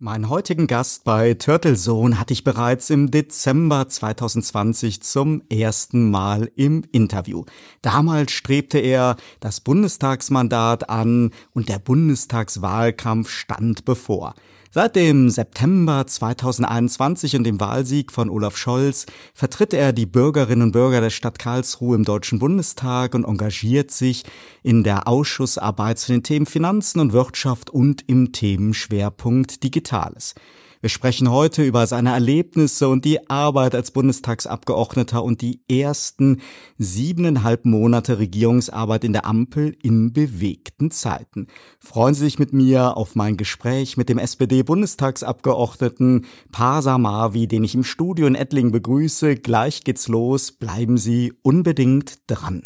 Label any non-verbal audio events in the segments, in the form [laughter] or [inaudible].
Meinen heutigen Gast bei Turtle Zone hatte ich bereits im Dezember 2020 zum ersten Mal im Interview. Damals strebte er das Bundestagsmandat an und der Bundestagswahlkampf stand bevor. Seit dem September 2021 und dem Wahlsieg von Olaf Scholz vertritt er die Bürgerinnen und Bürger der Stadt Karlsruhe im Deutschen Bundestag und engagiert sich in der Ausschussarbeit zu den Themen Finanzen und Wirtschaft und im Themenschwerpunkt Digitales. Wir sprechen heute über seine Erlebnisse und die Arbeit als Bundestagsabgeordneter und die ersten siebeneinhalb Monate Regierungsarbeit in der Ampel in bewegten Zeiten. Freuen Sie sich mit mir auf mein Gespräch mit dem SPD-Bundestagsabgeordneten Parsa Marvi, den ich im Studio in Ettlingen begrüße. Gleich geht's los. Bleiben Sie unbedingt dran.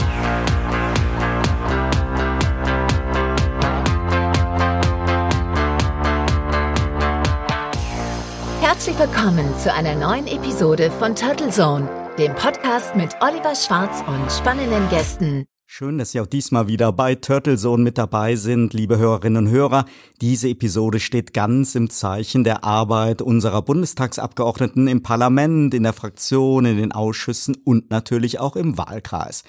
Herzlich willkommen zu einer neuen Episode von Turtle Zone, dem Podcast mit Oliver Schwarz und spannenden Gästen. Schön, dass Sie auch diesmal wieder bei Turtle Zone mit dabei sind, liebe Hörerinnen und Hörer. Diese Episode steht ganz im Zeichen der Arbeit unserer Bundestagsabgeordneten im Parlament, in der Fraktion, in den Ausschüssen und natürlich auch im Wahlkreis.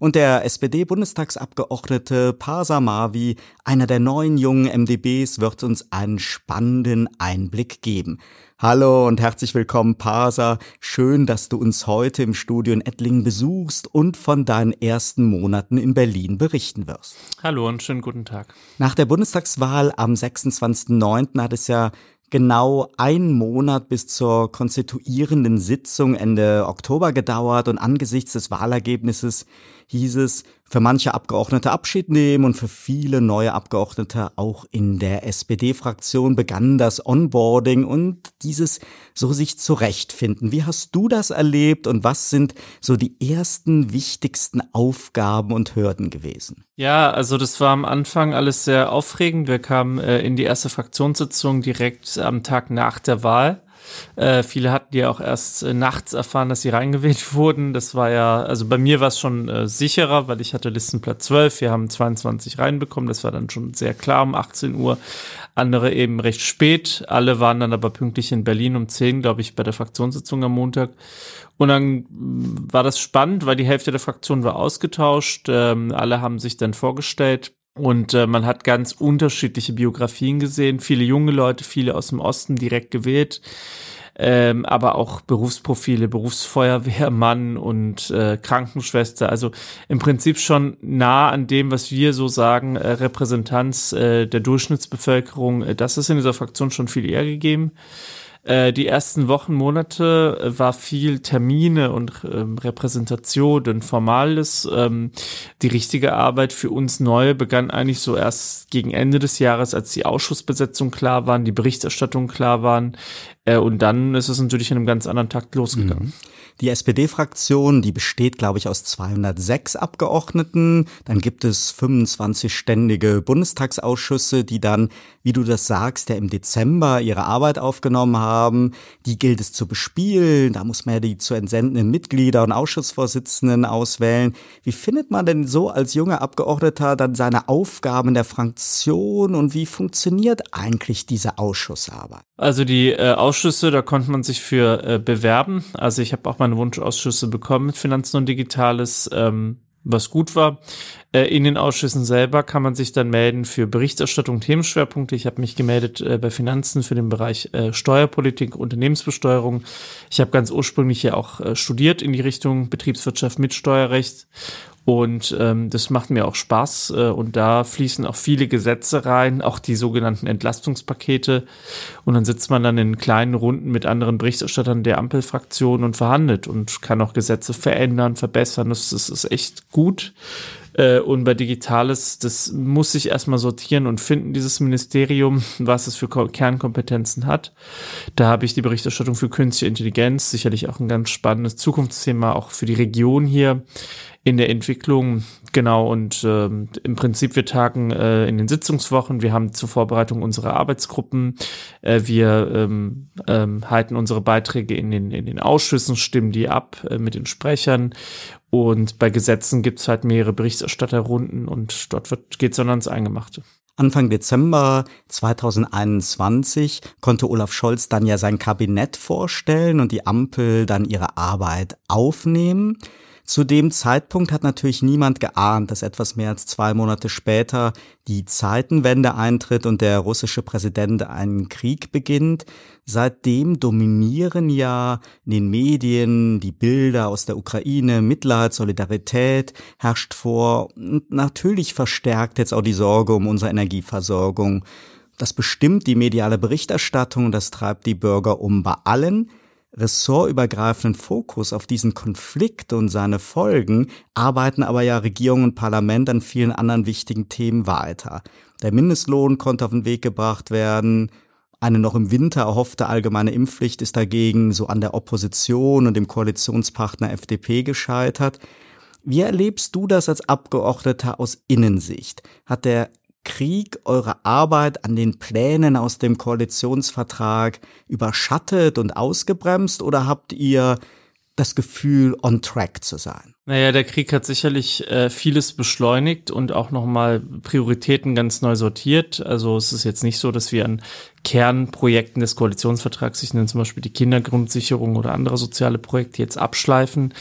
Und der SPD-Bundestagsabgeordnete Parsa Mavi, einer der neuen jungen MDBs, wird uns einen spannenden Einblick geben. Hallo und herzlich willkommen, Parsa. Schön, dass du uns heute im Studio in Ettlingen besuchst und von deinen ersten Monaten in Berlin berichten wirst. Hallo und schönen guten Tag. Nach der Bundestagswahl am 26.09. hat es ja genau einen Monat bis zur konstituierenden Sitzung Ende Oktober gedauert und angesichts des Wahlergebnisses hieß es, für manche Abgeordnete Abschied nehmen und für viele neue Abgeordnete auch in der SPD-Fraktion begann das Onboarding und dieses so sich zurechtfinden. Wie hast du das erlebt und was sind so die ersten wichtigsten Aufgaben und Hürden gewesen? Ja, also das war am Anfang alles sehr aufregend. Wir kamen äh, in die erste Fraktionssitzung direkt am Tag nach der Wahl. Äh, viele hatten ja auch erst äh, nachts erfahren, dass sie reingewählt [laughs] wurden. Das war ja, also bei mir war es schon äh, sicherer, weil ich hatte Listenplatz 12. Wir haben 22 reinbekommen. Das war dann schon sehr klar um 18 Uhr. Andere eben recht spät. Alle waren dann aber pünktlich in Berlin um 10, glaube ich, bei der Fraktionssitzung am Montag. Und dann mm, war das spannend, weil die Hälfte der Fraktion war ausgetauscht. Ähm, alle haben sich dann vorgestellt. Und äh, man hat ganz unterschiedliche Biografien gesehen, viele junge Leute, viele aus dem Osten direkt gewählt, ähm, aber auch Berufsprofile, Berufsfeuerwehrmann und äh, Krankenschwester. Also im Prinzip schon nah an dem, was wir so sagen, äh, Repräsentanz äh, der Durchschnittsbevölkerung. Äh, das ist in dieser Fraktion schon viel eher gegeben. Äh, die ersten Wochen, Monate äh, war viel Termine und ähm, Repräsentation und Formales. Ähm, die richtige Arbeit für uns neu begann eigentlich so erst gegen Ende des Jahres, als die Ausschussbesetzung klar waren, die Berichterstattung klar waren. Äh, und dann ist es natürlich in einem ganz anderen Takt losgegangen. Mhm. Die SPD-Fraktion, die besteht, glaube ich, aus 206 Abgeordneten. Dann gibt es 25 ständige Bundestagsausschüsse, die dann, wie du das sagst, ja im Dezember ihre Arbeit aufgenommen haben. Die gilt es zu bespielen. Da muss man ja die zu entsendenden Mitglieder und Ausschussvorsitzenden auswählen. Wie findet man denn so als junger Abgeordneter dann seine Aufgaben der Fraktion und wie funktioniert eigentlich diese Ausschussarbeit? Also die äh, Ausschüsse, da konnte man sich für äh, bewerben. Also ich habe auch meine Wunschausschüsse bekommen mit Finanzen und Digitales, ähm, was gut war. Äh, in den Ausschüssen selber kann man sich dann melden für Berichterstattung, Themenschwerpunkte. Ich habe mich gemeldet äh, bei Finanzen für den Bereich äh, Steuerpolitik, Unternehmensbesteuerung. Ich habe ganz ursprünglich ja auch äh, studiert in die Richtung Betriebswirtschaft mit Steuerrecht und ähm, das macht mir auch Spaß. Äh, und da fließen auch viele Gesetze rein, auch die sogenannten Entlastungspakete. Und dann sitzt man dann in kleinen Runden mit anderen Berichterstattern der Ampelfraktion und verhandelt und kann auch Gesetze verändern, verbessern. Das, das ist echt gut. Äh, und bei Digitales, das muss sich erstmal sortieren und finden, dieses Ministerium, was es für Kernkompetenzen hat. Da habe ich die Berichterstattung für künstliche Intelligenz, sicherlich auch ein ganz spannendes Zukunftsthema, auch für die Region hier in der Entwicklung. Genau, und ähm, im Prinzip, wir tagen äh, in den Sitzungswochen, wir haben zur Vorbereitung unsere Arbeitsgruppen, äh, wir ähm, ähm, halten unsere Beiträge in den, in den Ausschüssen, stimmen die ab äh, mit den Sprechern und bei Gesetzen gibt's halt mehrere Berichterstatterrunden und dort geht es dann ans Eingemachte. Anfang Dezember 2021 konnte Olaf Scholz dann ja sein Kabinett vorstellen und die Ampel dann ihre Arbeit aufnehmen. Zu dem Zeitpunkt hat natürlich niemand geahnt, dass etwas mehr als zwei Monate später die Zeitenwende eintritt und der russische Präsident einen Krieg beginnt. Seitdem dominieren ja in den Medien die Bilder aus der Ukraine, Mitleid, Solidarität herrscht vor und natürlich verstärkt jetzt auch die Sorge um unsere Energieversorgung. Das bestimmt die mediale Berichterstattung das treibt die Bürger um bei allen ressortübergreifenden Fokus auf diesen Konflikt und seine Folgen arbeiten aber ja Regierung und Parlament an vielen anderen wichtigen Themen weiter. Der Mindestlohn konnte auf den Weg gebracht werden. Eine noch im Winter erhoffte allgemeine Impfpflicht ist dagegen so an der Opposition und dem Koalitionspartner FDP gescheitert. Wie erlebst du das als Abgeordneter aus Innensicht? Hat der Krieg eure Arbeit an den Plänen aus dem Koalitionsvertrag überschattet und ausgebremst oder habt ihr das Gefühl, on track zu sein? Naja, der Krieg hat sicherlich äh, vieles beschleunigt und auch nochmal Prioritäten ganz neu sortiert. Also es ist jetzt nicht so, dass wir an Kernprojekten des Koalitionsvertrags, ich nenne zum Beispiel die Kindergrundsicherung oder andere soziale Projekte, jetzt abschleifen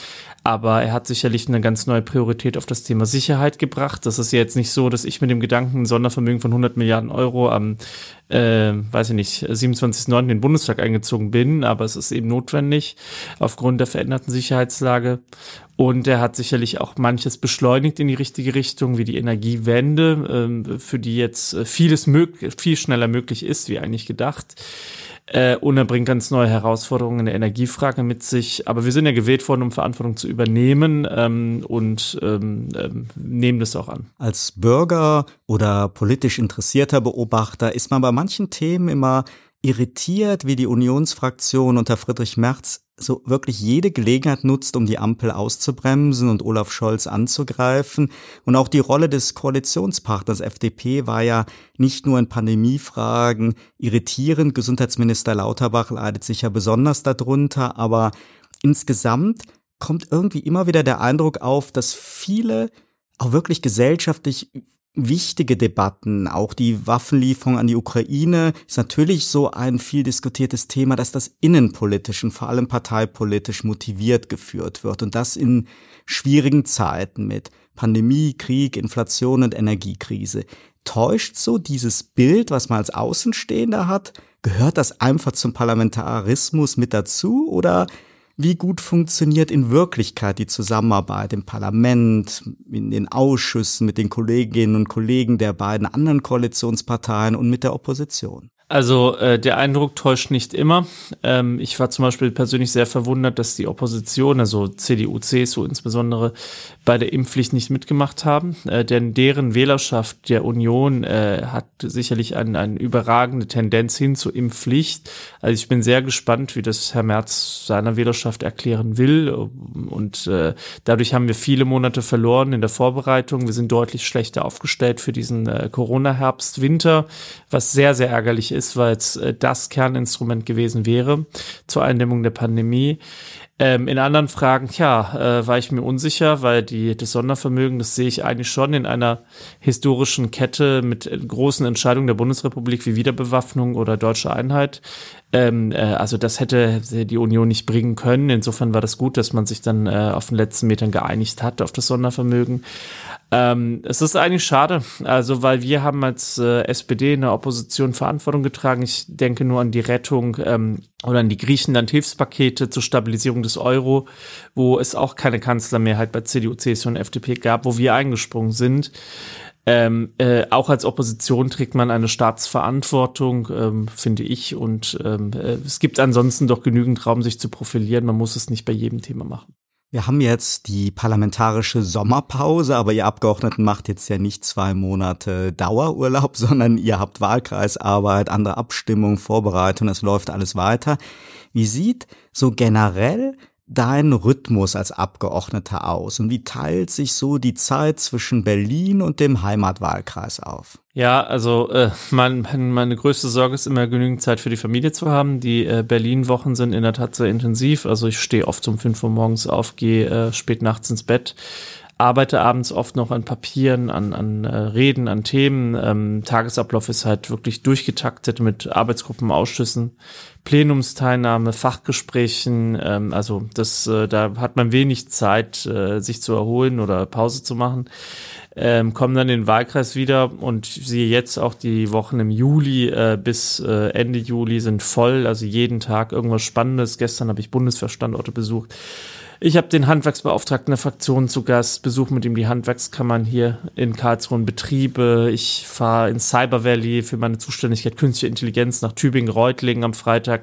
aber er hat sicherlich eine ganz neue Priorität auf das Thema Sicherheit gebracht. Das ist ja jetzt nicht so, dass ich mit dem Gedanken, ein Sondervermögen von 100 Milliarden Euro am, äh, weiß ich nicht, 27.09. in den Bundestag eingezogen bin, aber es ist eben notwendig aufgrund der veränderten Sicherheitslage. Und er hat sicherlich auch manches beschleunigt in die richtige Richtung, wie die Energiewende, äh, für die jetzt vieles möglich, viel schneller möglich ist, wie eigentlich gedacht. Äh, und er bringt ganz neue Herausforderungen in der Energiefrage mit sich. Aber wir sind ja gewählt worden, um Verantwortung zu übernehmen ähm, und ähm, ähm, nehmen das auch an. Als Bürger oder politisch interessierter Beobachter ist man bei manchen Themen immer irritiert, wie die Unionsfraktion unter Friedrich Merz so wirklich jede Gelegenheit nutzt, um die Ampel auszubremsen und Olaf Scholz anzugreifen. Und auch die Rolle des Koalitionspartners FDP war ja nicht nur in Pandemiefragen irritierend. Gesundheitsminister Lauterbach leidet sicher besonders darunter, aber insgesamt kommt irgendwie immer wieder der Eindruck auf, dass viele auch wirklich gesellschaftlich wichtige Debatten, auch die Waffenlieferung an die Ukraine, ist natürlich so ein viel diskutiertes Thema, dass das innenpolitisch und vor allem parteipolitisch motiviert geführt wird und das in schwierigen Zeiten mit Pandemie, Krieg, Inflation und Energiekrise. Täuscht so dieses Bild, was man als Außenstehender hat? Gehört das einfach zum Parlamentarismus mit dazu oder wie gut funktioniert in Wirklichkeit die Zusammenarbeit im Parlament, in den Ausschüssen mit den Kolleginnen und Kollegen der beiden anderen Koalitionsparteien und mit der Opposition. Also äh, der Eindruck täuscht nicht immer. Ähm, ich war zum Beispiel persönlich sehr verwundert, dass die Opposition, also CDU, CSU insbesondere, bei der Impfpflicht nicht mitgemacht haben. Äh, denn deren Wählerschaft der Union äh, hat sicherlich eine, eine überragende Tendenz hin zur Impfpflicht. Also ich bin sehr gespannt, wie das Herr Merz seiner Wählerschaft erklären will. Und äh, dadurch haben wir viele Monate verloren in der Vorbereitung. Wir sind deutlich schlechter aufgestellt für diesen äh, Corona-Herbst, Winter, was sehr, sehr ärgerlich ist ist, weil es äh, das Kerninstrument gewesen wäre zur Eindämmung der Pandemie. Ähm, in anderen Fragen, ja, äh, war ich mir unsicher, weil die, das Sondervermögen, das sehe ich eigentlich schon in einer historischen Kette mit äh, großen Entscheidungen der Bundesrepublik wie Wiederbewaffnung oder deutsche Einheit. Ähm, äh, also das hätte die Union nicht bringen können. Insofern war das gut, dass man sich dann äh, auf den letzten Metern geeinigt hat auf das Sondervermögen. Ähm, es ist eigentlich schade, also weil wir haben als äh, SPD in der Opposition Verantwortung getragen. Ich denke nur an die Rettung ähm, oder an die Griechenland-Hilfspakete zur Stabilisierung des Euro, wo es auch keine Kanzlermehrheit bei CDU, CSU und FDP gab, wo wir eingesprungen sind. Ähm, äh, auch als Opposition trägt man eine Staatsverantwortung, ähm, finde ich. Und ähm, äh, es gibt ansonsten doch genügend Raum, sich zu profilieren. Man muss es nicht bei jedem Thema machen. Wir haben jetzt die parlamentarische Sommerpause, aber ihr Abgeordneten macht jetzt ja nicht zwei Monate Dauerurlaub, [laughs] sondern ihr habt Wahlkreisarbeit, andere Abstimmung, Vorbereitung, es läuft alles weiter. Wie sieht so generell dein Rhythmus als Abgeordneter aus und wie teilt sich so die Zeit zwischen Berlin und dem Heimatwahlkreis auf? Ja, also äh, mein, meine größte Sorge ist immer genügend Zeit für die Familie zu haben. Die äh, Berlin-Wochen sind in der Tat sehr intensiv. Also ich stehe oft um 5 Uhr morgens auf, gehe äh, spät nachts ins Bett arbeite abends oft noch an Papieren, an, an äh, Reden, an Themen. Ähm, Tagesablauf ist halt wirklich durchgetaktet mit Arbeitsgruppen, Ausschüssen, Plenumsteilnahme, Fachgesprächen. Ähm, also das, äh, da hat man wenig Zeit, äh, sich zu erholen oder Pause zu machen. Ähm, kommen dann in den Wahlkreis wieder und sehe jetzt auch die Wochen im Juli äh, bis äh, Ende Juli sind voll, also jeden Tag irgendwas Spannendes. Gestern habe ich Bundeswehrstandorte besucht. Ich habe den Handwerksbeauftragten der Fraktion zu Gast, besuche mit ihm die Handwerkskammern hier in Karlsruhe Betriebe. Ich fahre ins Cyber Valley für meine Zuständigkeit künstliche Intelligenz nach Tübingen-Reutlingen am Freitag.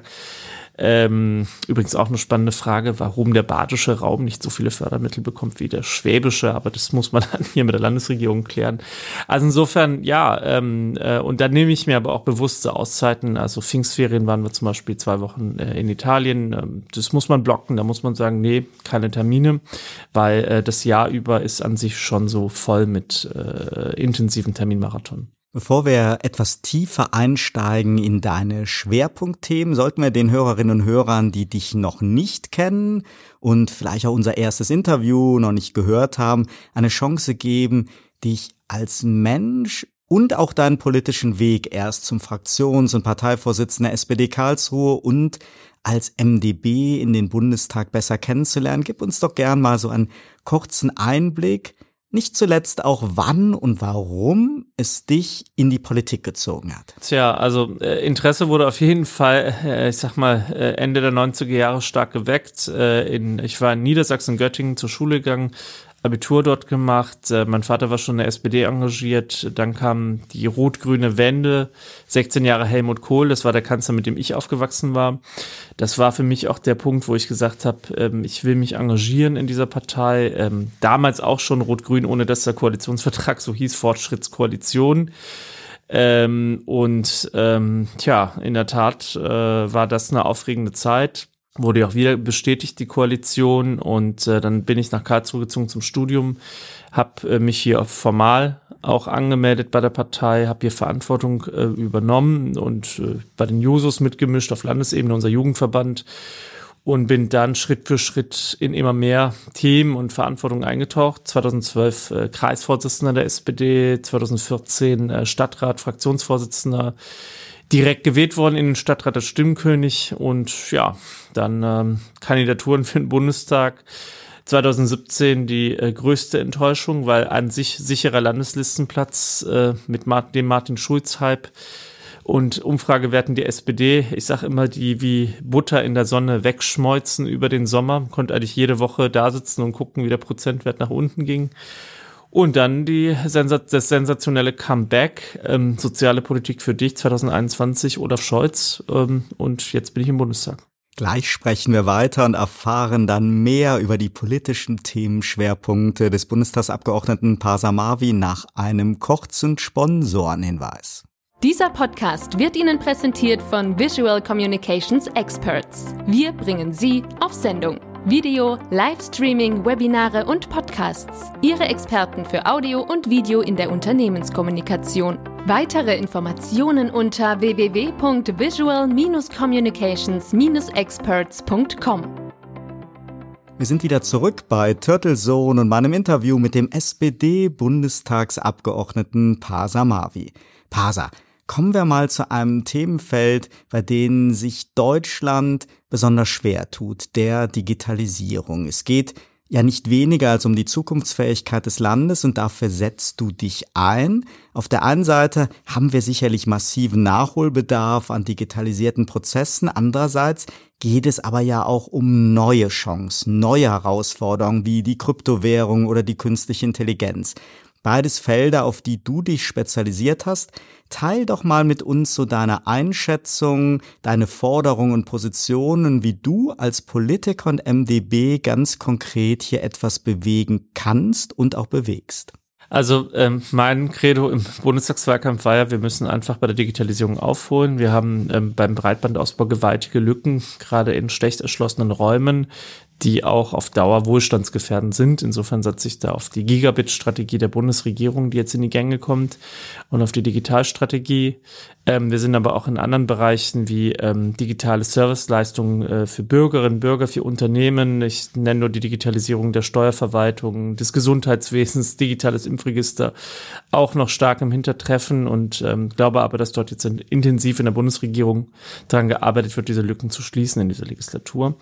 Ähm, übrigens auch eine spannende Frage, warum der badische Raum nicht so viele Fördermittel bekommt wie der schwäbische, aber das muss man [laughs] dann hier mit der Landesregierung klären. Also insofern, ja, ähm, äh, und da nehme ich mir aber auch bewusste Auszeiten. Also Pfingstferien waren wir zum Beispiel zwei Wochen äh, in Italien. Ähm, das muss man blocken, da muss man sagen, nee, keine Termine, weil äh, das Jahr über ist an sich schon so voll mit äh, intensiven Terminmarathon. Bevor wir etwas tiefer einsteigen in deine Schwerpunktthemen, sollten wir den Hörerinnen und Hörern, die dich noch nicht kennen und vielleicht auch unser erstes Interview noch nicht gehört haben, eine Chance geben, dich als Mensch und auch deinen politischen Weg erst zum Fraktions- und Parteivorsitzender SPD Karlsruhe und als MDB in den Bundestag besser kennenzulernen. Gib uns doch gern mal so einen kurzen Einblick nicht zuletzt auch wann und warum es dich in die Politik gezogen hat. Tja, also äh, Interesse wurde auf jeden Fall, äh, ich sag mal, äh, Ende der 90er Jahre stark geweckt. Äh, in, ich war in Niedersachsen-Göttingen zur Schule gegangen, Abitur dort gemacht. Äh, mein Vater war schon in der SPD engagiert. Dann kam die rot-grüne Wende. 16 Jahre Helmut Kohl, das war der Kanzler, mit dem ich aufgewachsen war. Das war für mich auch der Punkt, wo ich gesagt habe, ähm, ich will mich engagieren in dieser Partei. Ähm, damals auch schon rot-grün, ohne dass der Koalitionsvertrag so hieß, Fortschrittskoalition. Ähm, und ähm, tja, in der Tat äh, war das eine aufregende Zeit wurde auch wieder bestätigt, die Koalition. Und äh, dann bin ich nach Karlsruhe gezogen zum Studium, habe äh, mich hier formal auch angemeldet bei der Partei, habe hier Verantwortung äh, übernommen und äh, bei den Jusos mitgemischt auf Landesebene, unser Jugendverband. Und bin dann Schritt für Schritt in immer mehr Themen und Verantwortung eingetaucht. 2012 äh, Kreisvorsitzender der SPD, 2014 äh, Stadtrat, Fraktionsvorsitzender, direkt gewählt worden in den Stadtrat als Stimmkönig und ja, dann ähm, Kandidaturen für den Bundestag. 2017 die äh, größte Enttäuschung, weil an sich sicherer Landeslistenplatz äh, mit Martin, dem Martin Schulz-Hype und Umfragewerten die SPD, ich sag immer, die wie Butter in der Sonne wegschmolzen über den Sommer, konnte eigentlich jede Woche da sitzen und gucken, wie der Prozentwert nach unten ging. Und dann die Sensa das sensationelle Comeback, ähm, soziale Politik für dich 2021, Olaf Scholz. Ähm, und jetzt bin ich im Bundestag. Gleich sprechen wir weiter und erfahren dann mehr über die politischen Themenschwerpunkte des Bundestagsabgeordneten Pasamavi nach einem kurzen Sponsorenhinweis. Dieser Podcast wird Ihnen präsentiert von Visual Communications Experts. Wir bringen Sie auf Sendung. Video, Livestreaming, Webinare und Podcasts. Ihre Experten für Audio und Video in der Unternehmenskommunikation. Weitere Informationen unter www.visual-communications-experts.com. Wir sind wieder zurück bei Turtle Zone und meinem Interview mit dem SPD-Bundestagsabgeordneten Pasa Mavi. Pasa, Kommen wir mal zu einem Themenfeld, bei dem sich Deutschland besonders schwer tut, der Digitalisierung. Es geht ja nicht weniger als um die Zukunftsfähigkeit des Landes und dafür setzt du dich ein. Auf der einen Seite haben wir sicherlich massiven Nachholbedarf an digitalisierten Prozessen. Andererseits geht es aber ja auch um neue Chancen, neue Herausforderungen wie die Kryptowährung oder die künstliche Intelligenz. Beides Felder, auf die du dich spezialisiert hast. Teil doch mal mit uns so deine Einschätzung, deine Forderungen und Positionen, wie du als Politiker und MDB ganz konkret hier etwas bewegen kannst und auch bewegst. Also ähm, mein Credo im Bundestagswahlkampf war ja, wir müssen einfach bei der Digitalisierung aufholen. Wir haben ähm, beim Breitbandausbau gewaltige Lücken, gerade in schlecht erschlossenen Räumen. Die auch auf Dauer wohlstandsgefährdend sind. Insofern setze ich da auf die Gigabit-Strategie der Bundesregierung, die jetzt in die Gänge kommt, und auf die Digitalstrategie. Ähm, wir sind aber auch in anderen Bereichen wie ähm, digitale Serviceleistungen äh, für Bürgerinnen, Bürger, für Unternehmen. Ich nenne nur die Digitalisierung der Steuerverwaltung, des Gesundheitswesens, digitales Impfregister auch noch stark im Hintertreffen und ähm, glaube aber, dass dort jetzt intensiv in der Bundesregierung daran gearbeitet wird, diese Lücken zu schließen in dieser Legislatur.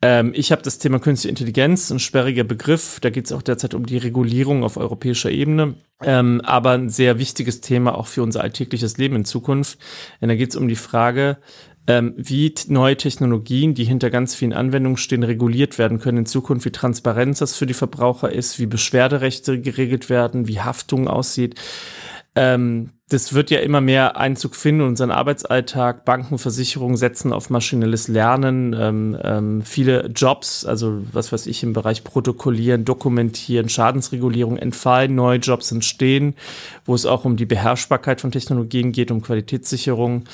Ähm, ich habe das Thema Künstliche Intelligenz, ein sperriger Begriff. Da geht es auch derzeit um die Regulierung auf europäischer Ebene. Ähm, aber ein sehr wichtiges Thema auch für unser alltägliches Leben in Zukunft. Denn da geht es um die Frage, ähm, wie neue Technologien, die hinter ganz vielen Anwendungen stehen, reguliert werden können in Zukunft, wie Transparenz das für die Verbraucher ist, wie Beschwerderechte geregelt werden, wie Haftung aussieht. Ähm, das wird ja immer mehr Einzug finden in unseren Arbeitsalltag. Banken, Versicherungen setzen auf maschinelles Lernen. Ähm, ähm, viele Jobs, also was weiß ich, im Bereich Protokollieren, Dokumentieren, Schadensregulierung entfallen, neue Jobs entstehen, wo es auch um die Beherrschbarkeit von Technologien geht, um Qualitätssicherung.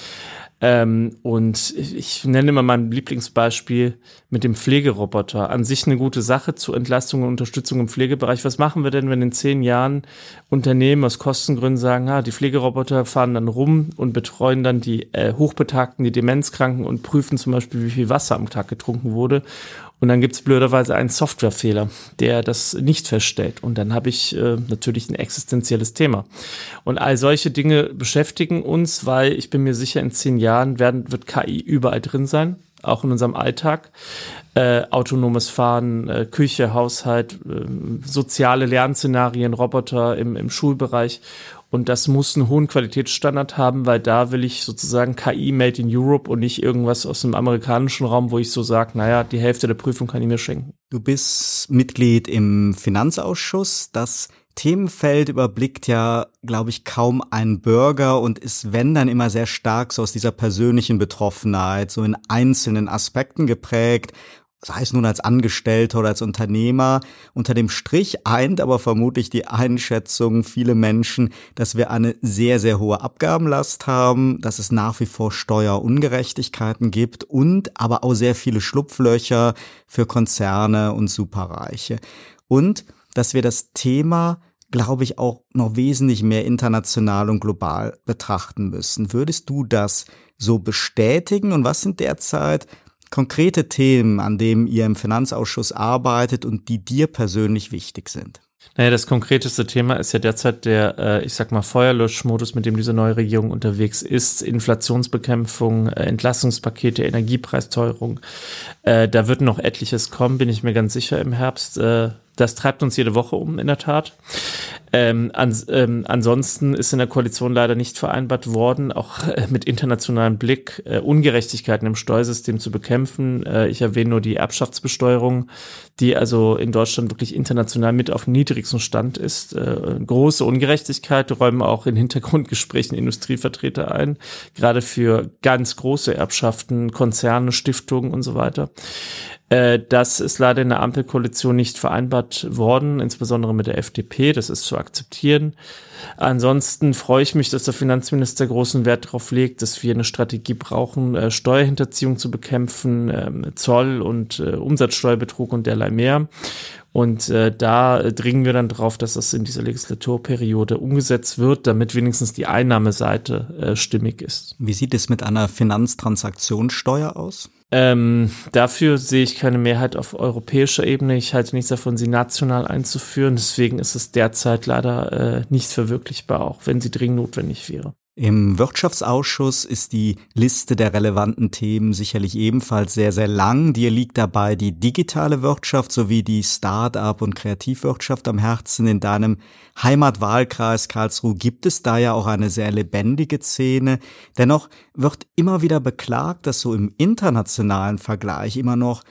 Ähm, und ich nenne immer mein Lieblingsbeispiel mit dem Pflegeroboter. An sich eine gute Sache zur Entlastung und Unterstützung im Pflegebereich. Was machen wir denn, wenn in zehn Jahren Unternehmen aus Kostengründen sagen, ah, die Pflegeroboter fahren dann rum und betreuen dann die äh, Hochbetagten, die Demenzkranken und prüfen zum Beispiel, wie viel Wasser am Tag getrunken wurde. Und dann gibt es blöderweise einen Softwarefehler, der das nicht feststellt. Und dann habe ich äh, natürlich ein existenzielles Thema. Und all solche Dinge beschäftigen uns, weil ich bin mir sicher, in zehn Jahren werden, wird KI überall drin sein, auch in unserem Alltag. Äh, autonomes Fahren, äh, Küche, Haushalt, äh, soziale Lernszenarien, Roboter im, im Schulbereich. Und das muss einen hohen Qualitätsstandard haben, weil da will ich sozusagen KI made in Europe und nicht irgendwas aus dem amerikanischen Raum, wo ich so sage, naja, die Hälfte der Prüfung kann ich mir schenken. Du bist Mitglied im Finanzausschuss. Das Themenfeld überblickt ja, glaube ich, kaum ein Bürger und ist, wenn dann immer sehr stark so aus dieser persönlichen Betroffenheit, so in einzelnen Aspekten geprägt sei es nun als Angestellter oder als Unternehmer, unter dem Strich eint aber vermutlich die Einschätzung viele Menschen, dass wir eine sehr, sehr hohe Abgabenlast haben, dass es nach wie vor Steuerungerechtigkeiten gibt und aber auch sehr viele Schlupflöcher für Konzerne und Superreiche. Und dass wir das Thema glaube ich, auch noch wesentlich mehr international und global betrachten müssen. Würdest du das so bestätigen? Und was sind derzeit konkrete Themen, an denen ihr im Finanzausschuss arbeitet und die dir persönlich wichtig sind? Naja, das konkreteste Thema ist ja derzeit der, äh, ich sag mal, Feuerlöschmodus, mit dem diese neue Regierung unterwegs ist. Inflationsbekämpfung, äh, Entlastungspakete, Energiepreisteuerung. Äh, da wird noch etliches kommen, bin ich mir ganz sicher im Herbst. Äh, das treibt uns jede Woche um, in der Tat. Ähm, ans, ähm, ansonsten ist in der Koalition leider nicht vereinbart worden, auch äh, mit internationalem Blick äh, Ungerechtigkeiten im Steuersystem zu bekämpfen. Äh, ich erwähne nur die Erbschaftsbesteuerung, die also in Deutschland wirklich international mit auf niedrigsten Stand ist. Äh, große Ungerechtigkeit räumen auch in Hintergrundgesprächen Industrievertreter ein, gerade für ganz große Erbschaften, Konzerne, Stiftungen und so weiter. Äh, das ist leider in der Ampelkoalition nicht vereinbart worden, insbesondere mit der FDP. Das ist zu akzeptieren. Ansonsten freue ich mich, dass der Finanzminister großen Wert darauf legt, dass wir eine Strategie brauchen, äh, Steuerhinterziehung zu bekämpfen, äh, Zoll und äh, Umsatzsteuerbetrug und derlei mehr. Und äh, da dringen wir dann drauf, dass das in dieser Legislaturperiode umgesetzt wird, damit wenigstens die Einnahmeseite äh, stimmig ist. Wie sieht es mit einer Finanztransaktionssteuer aus? Ähm, dafür sehe ich keine Mehrheit auf europäischer Ebene. Ich halte nichts davon, sie national einzuführen. Deswegen ist es derzeit leider äh, nicht verwirklichbar, auch wenn sie dringend notwendig wäre. Im Wirtschaftsausschuss ist die Liste der relevanten Themen sicherlich ebenfalls sehr, sehr lang. Dir liegt dabei die digitale Wirtschaft sowie die Start-up und Kreativwirtschaft am Herzen. In deinem Heimatwahlkreis Karlsruhe gibt es da ja auch eine sehr lebendige Szene. Dennoch wird immer wieder beklagt, dass so im internationalen Vergleich immer noch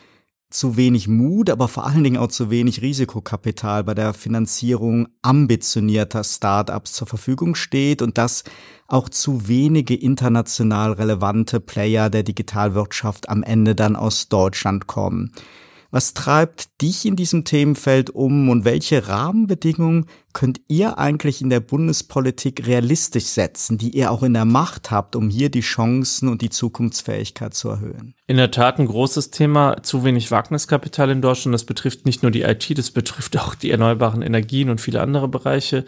zu wenig Mut, aber vor allen Dingen auch zu wenig Risikokapital bei der Finanzierung ambitionierter Startups zur Verfügung steht und dass auch zu wenige international relevante Player der Digitalwirtschaft am Ende dann aus Deutschland kommen. Was treibt dich in diesem Themenfeld um und welche Rahmenbedingungen könnt ihr eigentlich in der Bundespolitik realistisch setzen, die ihr auch in der Macht habt, um hier die Chancen und die Zukunftsfähigkeit zu erhöhen? In der Tat ein großes Thema, zu wenig Wagniskapital in Deutschland. Das betrifft nicht nur die IT, das betrifft auch die erneuerbaren Energien und viele andere Bereiche.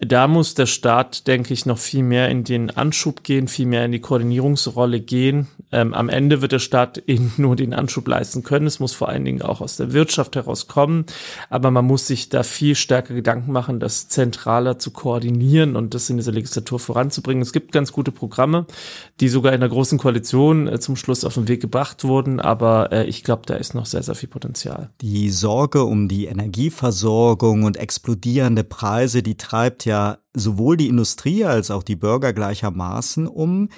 Da muss der Staat, denke ich, noch viel mehr in den Anschub gehen, viel mehr in die Koordinierungsrolle gehen. Ähm, am Ende wird der Staat [laughs] eben nur den Anschub leisten können. Es muss vor allen Dingen auch aus der Wirtschaft herauskommen. Aber man muss sich da viel stärker Gedanken machen, das zentraler zu koordinieren und das in dieser Legislatur voranzubringen. Es gibt ganz gute Programme, die sogar in der großen Koalition äh, zum Schluss auf den Weg gebracht wurden, aber äh, ich glaube, da ist noch sehr, sehr viel Potenzial. Die Sorge um die Energieversorgung und explodierende Preise, die treibt ja sowohl die Industrie als auch die Bürger gleichermaßen um.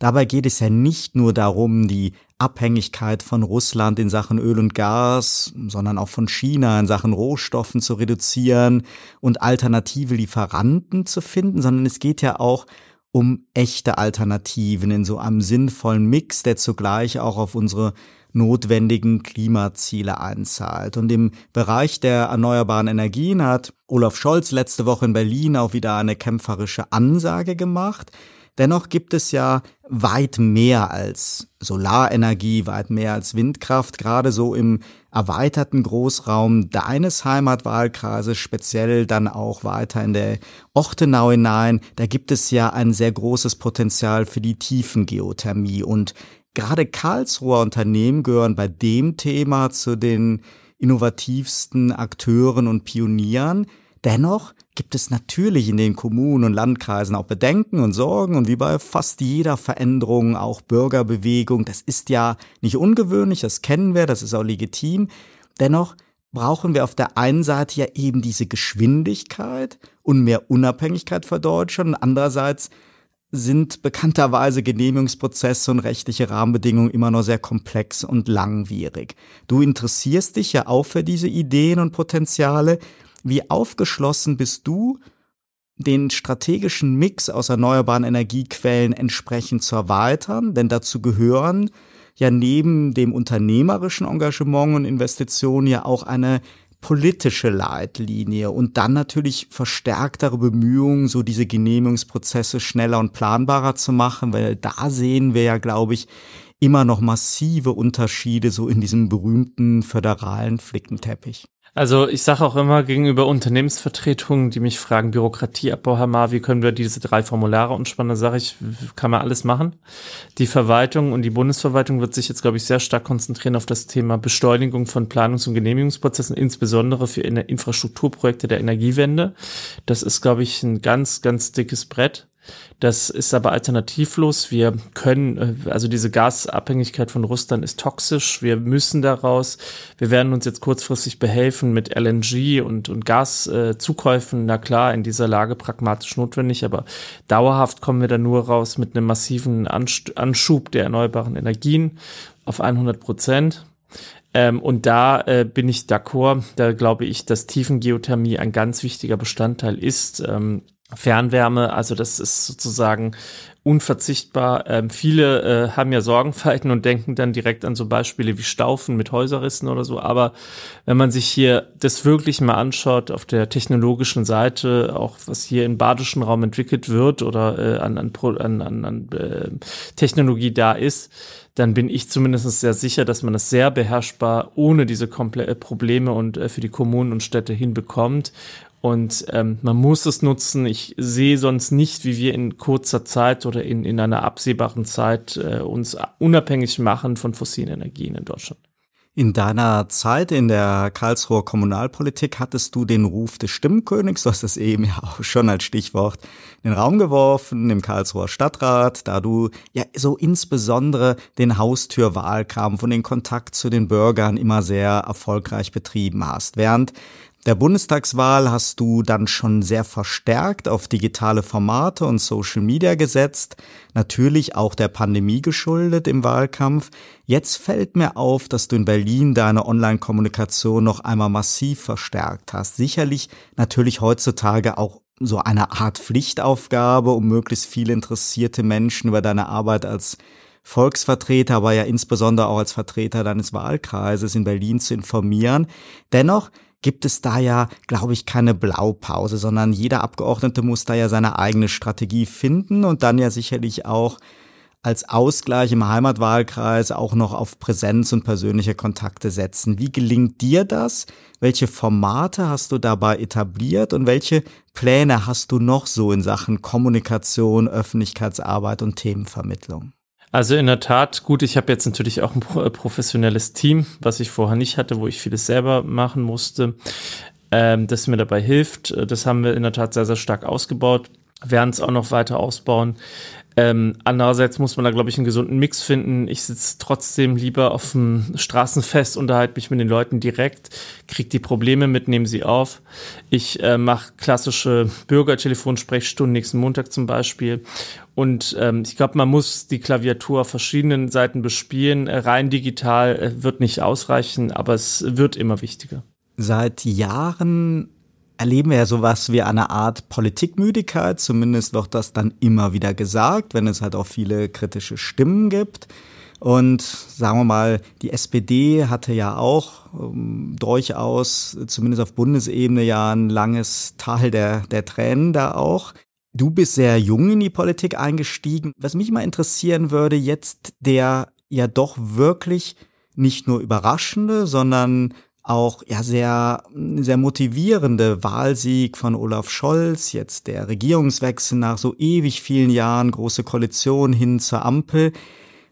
Dabei geht es ja nicht nur darum, die Abhängigkeit von Russland in Sachen Öl und Gas, sondern auch von China in Sachen Rohstoffen zu reduzieren und alternative Lieferanten zu finden, sondern es geht ja auch um echte Alternativen in so einem sinnvollen Mix, der zugleich auch auf unsere notwendigen Klimaziele einzahlt. Und im Bereich der erneuerbaren Energien hat Olaf Scholz letzte Woche in Berlin auch wieder eine kämpferische Ansage gemacht. Dennoch gibt es ja weit mehr als Solarenergie, weit mehr als Windkraft, gerade so im erweiterten Großraum deines Heimatwahlkreises, speziell dann auch weiter in der Ortenau hinein. Da gibt es ja ein sehr großes Potenzial für die Tiefengeothermie und gerade Karlsruher Unternehmen gehören bei dem Thema zu den innovativsten Akteuren und Pionieren. Dennoch gibt es natürlich in den Kommunen und Landkreisen auch Bedenken und Sorgen und wie bei fast jeder Veränderung auch Bürgerbewegung. Das ist ja nicht ungewöhnlich, das kennen wir, das ist auch legitim. Dennoch brauchen wir auf der einen Seite ja eben diese Geschwindigkeit und mehr Unabhängigkeit für Deutschland und andererseits sind bekannterweise Genehmigungsprozesse und rechtliche Rahmenbedingungen immer noch sehr komplex und langwierig. Du interessierst dich ja auch für diese Ideen und Potenziale. Wie aufgeschlossen bist du, den strategischen Mix aus erneuerbaren Energiequellen entsprechend zu erweitern? Denn dazu gehören ja neben dem unternehmerischen Engagement und Investitionen ja auch eine politische Leitlinie und dann natürlich verstärktere Bemühungen, so diese Genehmigungsprozesse schneller und planbarer zu machen, weil da sehen wir ja, glaube ich, immer noch massive Unterschiede so in diesem berühmten föderalen Flickenteppich. Also ich sage auch immer gegenüber Unternehmensvertretungen, die mich fragen, Bürokratieabbau, Herr Mar, wie können wir diese drei Formulare umspannen? Sage ich, kann man alles machen. Die Verwaltung und die Bundesverwaltung wird sich jetzt, glaube ich, sehr stark konzentrieren auf das Thema Beschleunigung von Planungs- und Genehmigungsprozessen, insbesondere für Infrastrukturprojekte der Energiewende. Das ist, glaube ich, ein ganz, ganz dickes Brett. Das ist aber alternativlos. Wir können, äh, also diese Gasabhängigkeit von Russland ist toxisch. Wir müssen daraus. Wir werden uns jetzt kurzfristig behelfen mit LNG und, und Gaszukäufen. Äh, Na klar, in dieser Lage pragmatisch notwendig, aber dauerhaft kommen wir da nur raus mit einem massiven Anschub der erneuerbaren Energien auf 100 Prozent. Ähm, und da äh, bin ich d'accord. Da glaube ich, dass Tiefengeothermie ein ganz wichtiger Bestandteil ist. Ähm, Fernwärme, also das ist sozusagen unverzichtbar. Ähm, viele äh, haben ja Sorgenfalten und denken dann direkt an so Beispiele wie Staufen mit Häuserrissen oder so. Aber wenn man sich hier das wirklich mal anschaut auf der technologischen Seite, auch was hier im badischen Raum entwickelt wird oder äh, an, an, an, an äh, Technologie da ist, dann bin ich zumindest sehr sicher, dass man das sehr beherrschbar ohne diese Komple äh, Probleme und äh, für die Kommunen und Städte hinbekommt. Und ähm, man muss es nutzen. Ich sehe sonst nicht, wie wir in kurzer Zeit oder in, in einer absehbaren Zeit äh, uns unabhängig machen von fossilen Energien in Deutschland. In deiner Zeit in der Karlsruher Kommunalpolitik hattest du den Ruf des Stimmkönigs, du hast es eben ja auch schon als Stichwort in den Raum geworfen, im Karlsruher Stadtrat, da du ja so insbesondere den Haustürwahlkampf und den Kontakt zu den Bürgern immer sehr erfolgreich betrieben hast. Während der Bundestagswahl hast du dann schon sehr verstärkt auf digitale Formate und Social Media gesetzt, natürlich auch der Pandemie geschuldet im Wahlkampf. Jetzt fällt mir auf, dass du in Berlin deine Online-Kommunikation noch einmal massiv verstärkt hast. Sicherlich natürlich heutzutage auch so eine Art Pflichtaufgabe, um möglichst viele interessierte Menschen über deine Arbeit als Volksvertreter, aber ja insbesondere auch als Vertreter deines Wahlkreises in Berlin zu informieren. Dennoch gibt es da ja, glaube ich, keine Blaupause, sondern jeder Abgeordnete muss da ja seine eigene Strategie finden und dann ja sicherlich auch als Ausgleich im Heimatwahlkreis auch noch auf Präsenz und persönliche Kontakte setzen. Wie gelingt dir das? Welche Formate hast du dabei etabliert und welche Pläne hast du noch so in Sachen Kommunikation, Öffentlichkeitsarbeit und Themenvermittlung? Also in der Tat, gut, ich habe jetzt natürlich auch ein professionelles Team, was ich vorher nicht hatte, wo ich vieles selber machen musste, ähm, das mir dabei hilft. Das haben wir in der Tat sehr, sehr stark ausgebaut, werden es auch noch weiter ausbauen. Ähm, andererseits muss man da, glaube ich, einen gesunden Mix finden. Ich sitze trotzdem lieber auf dem Straßenfest, unterhalte mich mit den Leuten direkt, kriege die Probleme mit, nehme sie auf. Ich äh, mache klassische Bürgertelefonsprechstunden nächsten Montag zum Beispiel. Und ähm, ich glaube, man muss die Klaviatur auf verschiedenen Seiten bespielen. Äh, rein digital äh, wird nicht ausreichen, aber es wird immer wichtiger. Seit Jahren erleben wir ja sowas wie eine Art Politikmüdigkeit. Zumindest wird das dann immer wieder gesagt, wenn es halt auch viele kritische Stimmen gibt. Und sagen wir mal, die SPD hatte ja auch ähm, durchaus, zumindest auf Bundesebene, ja ein langes Tal der, der Tränen da auch. Du bist sehr jung in die Politik eingestiegen. Was mich mal interessieren würde, jetzt der ja doch wirklich nicht nur überraschende, sondern auch ja sehr sehr motivierende Wahlsieg von Olaf Scholz, jetzt der Regierungswechsel nach so ewig vielen Jahren, große Koalition hin zur Ampel.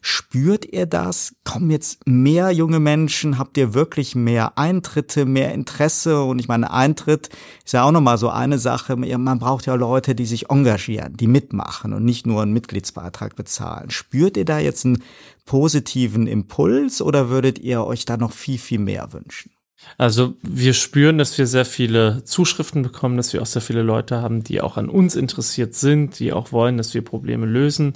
Spürt ihr das? Kommen jetzt mehr junge Menschen? Habt ihr wirklich mehr Eintritte, mehr Interesse? Und ich meine, Eintritt ist ja auch nochmal so eine Sache. Man braucht ja Leute, die sich engagieren, die mitmachen und nicht nur einen Mitgliedsbeitrag bezahlen. Spürt ihr da jetzt einen positiven Impuls oder würdet ihr euch da noch viel, viel mehr wünschen? Also wir spüren, dass wir sehr viele Zuschriften bekommen, dass wir auch sehr viele Leute haben, die auch an uns interessiert sind, die auch wollen, dass wir Probleme lösen.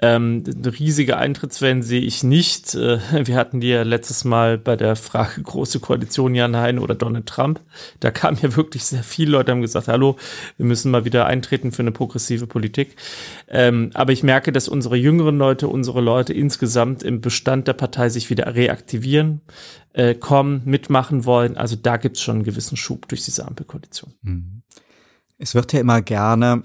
Ähm, riesige Eintrittswellen sehe ich nicht. Äh, wir hatten die ja letztes Mal bei der Frage große Koalition Jan Hein oder Donald Trump. Da kamen ja wirklich sehr viele Leute, haben gesagt, hallo, wir müssen mal wieder eintreten für eine progressive Politik. Ähm, aber ich merke, dass unsere jüngeren Leute, unsere Leute insgesamt im Bestand der Partei sich wieder reaktivieren äh, kommen, mitmachen wollen. Also da gibt es schon einen gewissen Schub durch diese Ampelkoalition. Mhm. Es wird ja immer gerne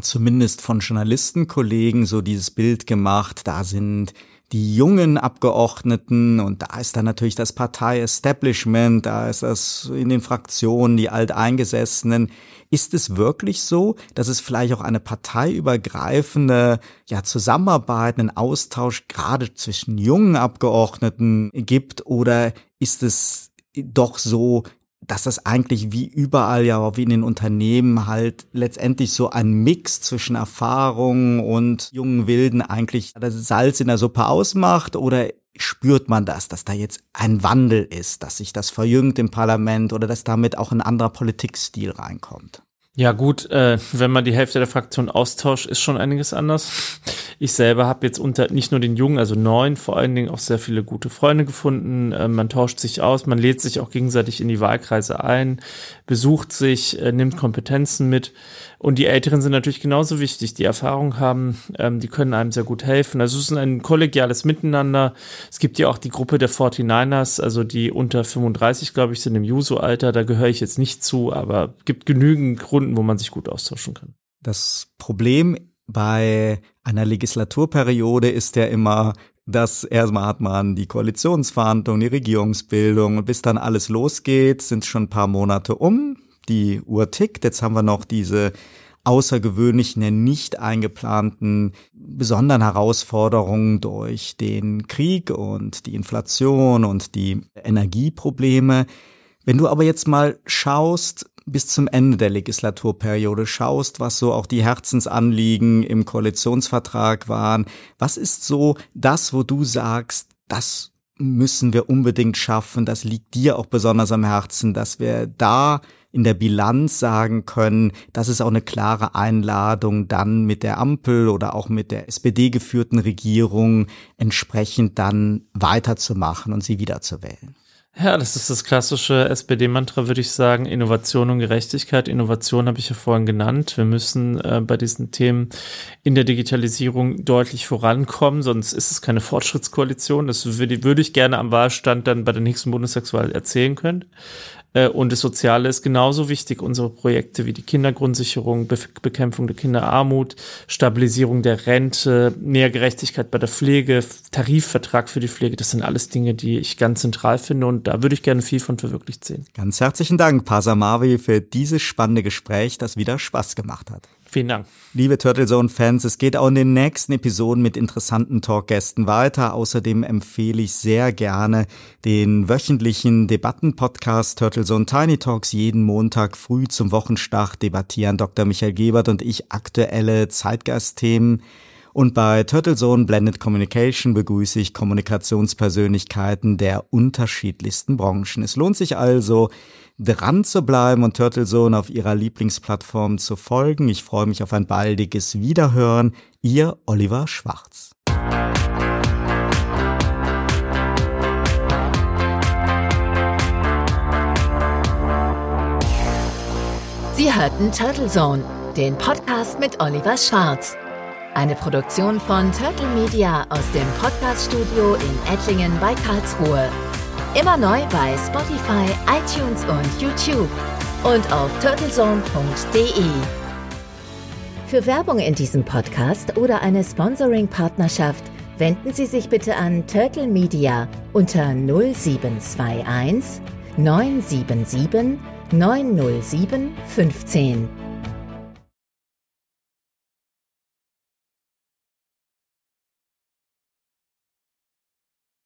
zumindest von Journalistenkollegen so dieses Bild gemacht, da sind die jungen Abgeordneten und da ist dann natürlich das Partei-Establishment, da ist das in den Fraktionen, die Alteingesessenen. Ist es wirklich so, dass es vielleicht auch eine parteiübergreifende ja, Zusammenarbeit, einen Austausch gerade zwischen jungen Abgeordneten gibt? Oder ist es doch so, dass das eigentlich wie überall ja wie in den Unternehmen halt letztendlich so ein Mix zwischen Erfahrung und jungen Wilden eigentlich das Salz in der Suppe ausmacht? Oder spürt man das, dass da jetzt ein Wandel ist, dass sich das verjüngt im Parlament oder dass damit auch ein anderer Politikstil reinkommt? Ja gut, äh, wenn man die Hälfte der Fraktion austauscht, ist schon einiges anders. Ich selber habe jetzt unter nicht nur den Jungen, also neun, vor allen Dingen auch sehr viele gute Freunde gefunden. Äh, man tauscht sich aus, man lädt sich auch gegenseitig in die Wahlkreise ein, besucht sich, äh, nimmt Kompetenzen mit. Und die Älteren sind natürlich genauso wichtig, die Erfahrung haben, ähm, die können einem sehr gut helfen. Also es ist ein kollegiales Miteinander. Es gibt ja auch die Gruppe der 49ers, also die unter 35, glaube ich, sind im Juso-Alter. Da gehöre ich jetzt nicht zu, aber gibt genügend Gründen, wo man sich gut austauschen kann. Das Problem bei einer Legislaturperiode ist ja immer, dass erstmal hat man die Koalitionsverhandlungen, die Regierungsbildung bis dann alles losgeht, sind schon ein paar Monate um die Uhr tickt. Jetzt haben wir noch diese außergewöhnlichen, nicht eingeplanten besonderen Herausforderungen durch den Krieg und die Inflation und die Energieprobleme. Wenn du aber jetzt mal schaust, bis zum Ende der Legislaturperiode schaust, was so auch die Herzensanliegen im Koalitionsvertrag waren, was ist so das, wo du sagst, das müssen wir unbedingt schaffen, das liegt dir auch besonders am Herzen, dass wir da in der Bilanz sagen können, das ist auch eine klare Einladung, dann mit der Ampel oder auch mit der SPD geführten Regierung entsprechend dann weiterzumachen und sie wiederzuwählen. Ja, das ist das klassische SPD-Mantra, würde ich sagen. Innovation und Gerechtigkeit. Innovation habe ich ja vorhin genannt. Wir müssen äh, bei diesen Themen in der Digitalisierung deutlich vorankommen, sonst ist es keine Fortschrittskoalition. Das würde, würde ich gerne am Wahlstand dann bei der nächsten Bundestagswahl erzählen können. Äh, und das Soziale ist genauso wichtig. Unsere Projekte wie die Kindergrundsicherung, Be Bekämpfung der Kinderarmut, Stabilisierung der Rente, mehr Gerechtigkeit bei der Pflege, Tarifvertrag für die Pflege, das sind alles Dinge, die ich ganz zentral finde und da würde ich gerne viel von verwirklicht sehen. Ganz herzlichen Dank, Pasamavi, für dieses spannende Gespräch, das wieder Spaß gemacht hat. Vielen Dank. Liebe Turtle Zone Fans, es geht auch in den nächsten Episoden mit interessanten Talkgästen weiter. Außerdem empfehle ich sehr gerne den wöchentlichen Debattenpodcast Turtle Zone Tiny Talks. Jeden Montag früh zum Wochenstart debattieren Dr. Michael Gebert und ich aktuelle Zeitgeistthemen. Und bei Turtle Zone Blended Communication begrüße ich Kommunikationspersönlichkeiten der unterschiedlichsten Branchen. Es lohnt sich also, dran zu bleiben und Turtle Zone auf ihrer Lieblingsplattform zu folgen. Ich freue mich auf ein baldiges Wiederhören. Ihr Oliver Schwarz. Sie hörten Turtle Zone, den Podcast mit Oliver Schwarz. Eine Produktion von Turtle Media aus dem Podcaststudio in Ettlingen bei Karlsruhe. Immer neu bei Spotify, iTunes und YouTube und auf turtlezone.de. Für Werbung in diesem Podcast oder eine Sponsoring-Partnerschaft wenden Sie sich bitte an Turtle Media unter 0721 977 907 15.